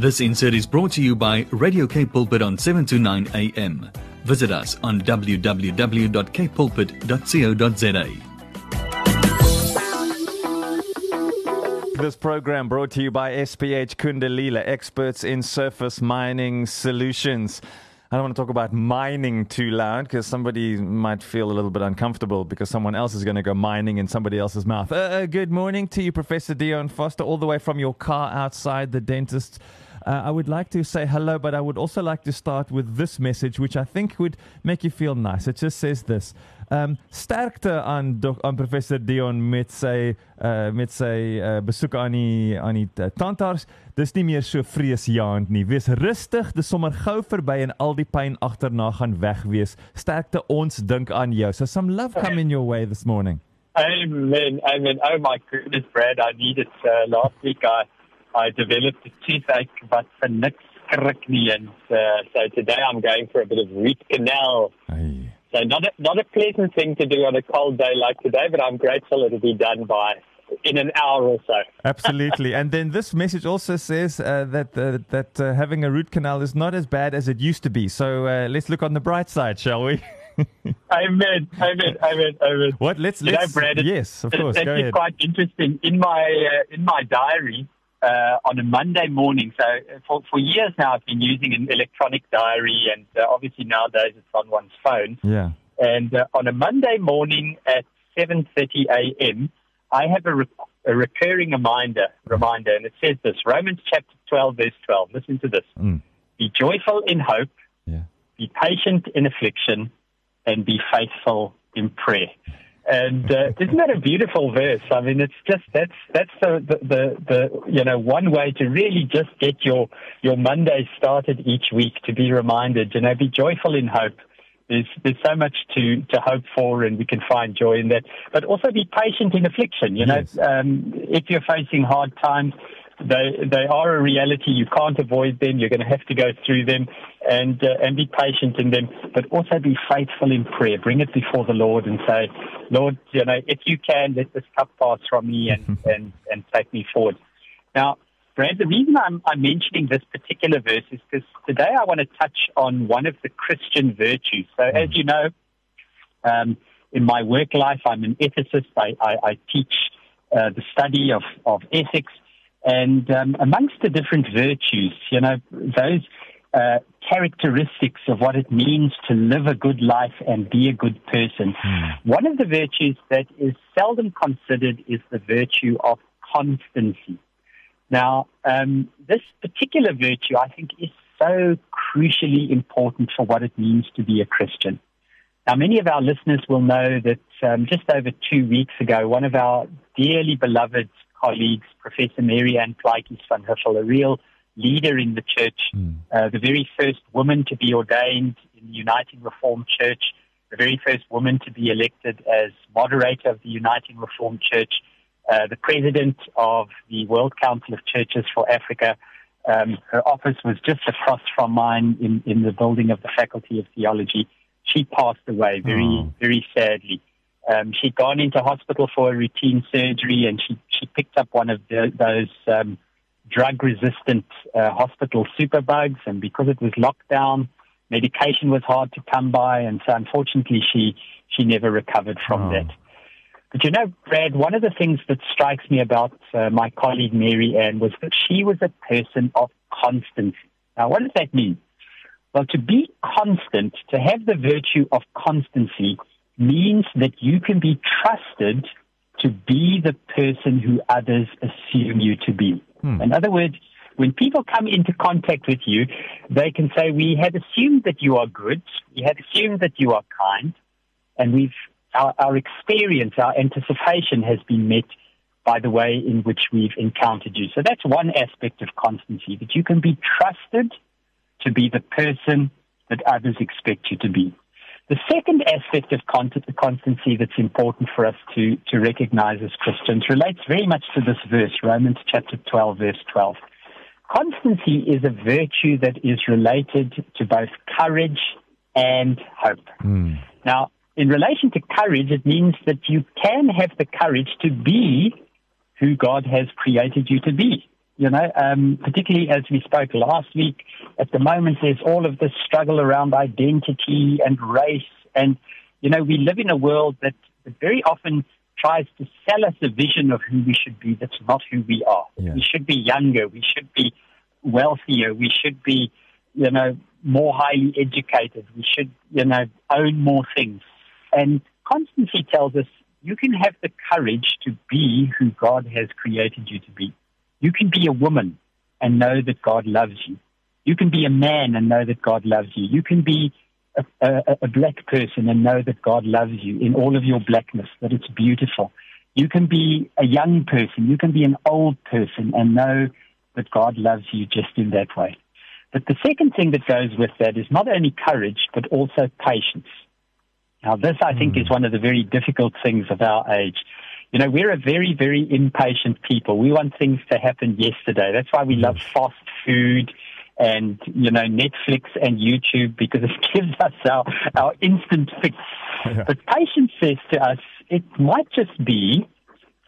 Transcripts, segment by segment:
This insert is brought to you by Radio K Pulpit on 7 to 9 a.m. Visit us on www.kpulpit.co.za. This program brought to you by SPH Kundalila, experts in surface mining solutions. I don't want to talk about mining too loud because somebody might feel a little bit uncomfortable because someone else is going to go mining in somebody else's mouth. Uh, uh, good morning to you, Professor Dion Forster, all the way from your car outside the dentist. Uh, I would like to say hello, but I would also like to start with this message, which I think would make you feel nice. It just says this. Um, sterkte aan, aan professor Dion met sy uh, met sy uh, besoek aan die aan die uh, tandarts. Dis nie meer so vreesjaend nie. Wees rustig, dis sommer gou verby en al die pyn agterna gaan wegwees. Sterkte ons dink aan jou. So some love come in your way this morning. Amen. Amen. Oh my goodness, Brad, I needed uh, last week I I developed a toothache but for niks skrik nie and uh, so today I'm going for a bit of root canal. Aye. So not a, not a pleasant thing to do on a cold day like today, but I'm grateful it'll be done by in an hour or so. Absolutely. and then this message also says uh, that uh, that uh, having a root canal is not as bad as it used to be. So uh, let's look on the bright side, shall we? amen, amen, amen, amen. What? Let's let's. Know, Brad, yes, of course. It's actually quite interesting. In my uh, in my diary, uh, on a Monday morning. So uh, for, for years now, I've been using an electronic diary, and uh, obviously nowadays it's on one's phone. Yeah. And uh, on a Monday morning at 7:30 a.m., I have a, re- a recurring reminder, reminder, and it says this: Romans chapter 12, verse 12. Listen to this: mm. Be joyful in hope, yeah. be patient in affliction, and be faithful in prayer. And uh, isn't that a beautiful verse? I mean, it's just that's that's the, the the you know one way to really just get your your Monday started each week to be reminded. You know, be joyful in hope. There's there's so much to to hope for, and we can find joy in that. But also be patient in affliction. You know, yes. um, if you're facing hard times, they they are a reality. You can't avoid them. You're going to have to go through them, and uh, and be patient in them. But also be faithful in prayer. Bring it before the Lord and say, Lord, you know, if you can, let this cup pass from me and and and take me forward. Now, Brad, the reason I'm, I'm mentioning this particular verse is because today I want to touch on one of the Christian virtues. So, as you know, um, in my work life, I'm an ethicist. I, I, I teach uh, the study of, of ethics. And um, amongst the different virtues, you know, those uh, characteristics of what it means to live a good life and be a good person, mm. one of the virtues that is seldom considered is the virtue of constancy. Now, um, this particular virtue, I think, is so crucially important for what it means to be a Christian. Now, many of our listeners will know that um, just over two weeks ago, one of our dearly beloved colleagues, Professor Mary Ann Plaatjies van Huffel, a real leader in the church, mm. uh, the very first woman to be ordained in the Uniting Reformed Church, the very first woman to be elected as moderator of the Uniting Reformed Church, uh, the president of the World Council of Churches for Africa. Um, her office was just across from mine in, in the building of the Faculty of Theology. She passed away very, oh. very sadly. Um, she'd gone into hospital for a routine surgery, and she she picked up one of the, those um, drug-resistant uh, hospital superbugs, and because it was locked down, medication was hard to come by, and so unfortunately, she she never recovered from oh. that. But you know, Brad, one of the things that strikes me about uh, my colleague Mary Ann was that she was a person of constancy. Now, what does that mean? Well, to be constant, to have the virtue of constancy, means that you can be trusted to be the person who others assume you to be. Hmm. In other words, when people come into contact with you, they can say, We had assumed that you are good, we had assumed that you are kind, and we've our, our experience, our anticipation has been met by the way in which we've encountered you. So that's one aspect of constancy, that you can be trusted to be the person that others expect you to be. The second aspect of constancy that's important for us to, to recognize as Christians relates very much to this verse, Romans chapter 12, verse 12. Constancy is a virtue that is related to both courage and hope. Mm. Now, in relation to courage, it means that you can have the courage to be who God has created you to be. You know, um, particularly as we spoke last week, at the moment there's all of this struggle around identity and race. And, you know, we live in a world that, very often tries to sell us a vision of who we should be that's not who we are. Yeah. We should be younger. We should be wealthier. We should be, you know, more highly educated. We should, you know, own more things. And constancy tells us you can have the courage to be who God has created you to be. You can be a woman and know that God loves you. You can be a man and know that God loves you. You can be a, a, a, black person and know that God loves you in all of your blackness, that it's beautiful. You can be a young person. You can be an old person and know that God loves you just in that way. But the second thing that goes with that is not only courage, but also patience. Now, this, I think, mm. is one of the very difficult things of our age. You know, we're a very, very impatient people. We want things to happen yesterday. That's why we love fast food and, you know, Netflix and YouTube because it gives us our, our instant fix. Yeah. But patience says to us, it might just be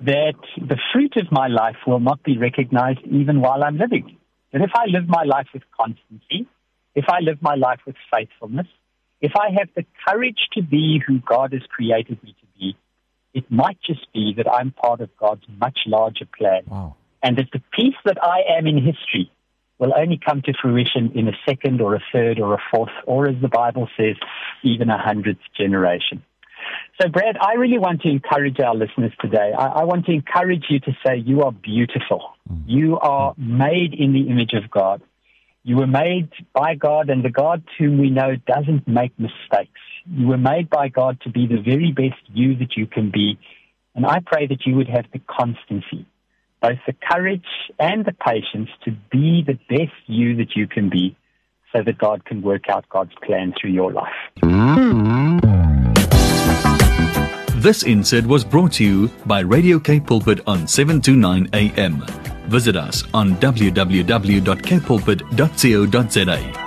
that the fruit of my life will not be recognized even while I'm living. And if I live my life with constancy, if I live my life with faithfulness, if I have the courage to be who God has created me to be, it might just be that I'm part of God's much larger plan. Wow. And that the piece that I am in history will only come to fruition in a second or a third or a fourth, or as the Bible says, even a hundredth generation. So, Brad, I really want to encourage our listeners today. I, I want to encourage you to say, You are beautiful. Mm. You are made in the image of God. You were made by God, and the God whom we know doesn't make mistakes. You were made by God to be the very best you that you can be. And I pray that you would have the constancy, both the courage and the patience to be the best you that you can be so that God can work out God's plan through your life. This insert was brought to you by Radio K Pulpit on 729 AM. Visit us on www.kpulpit.co.za.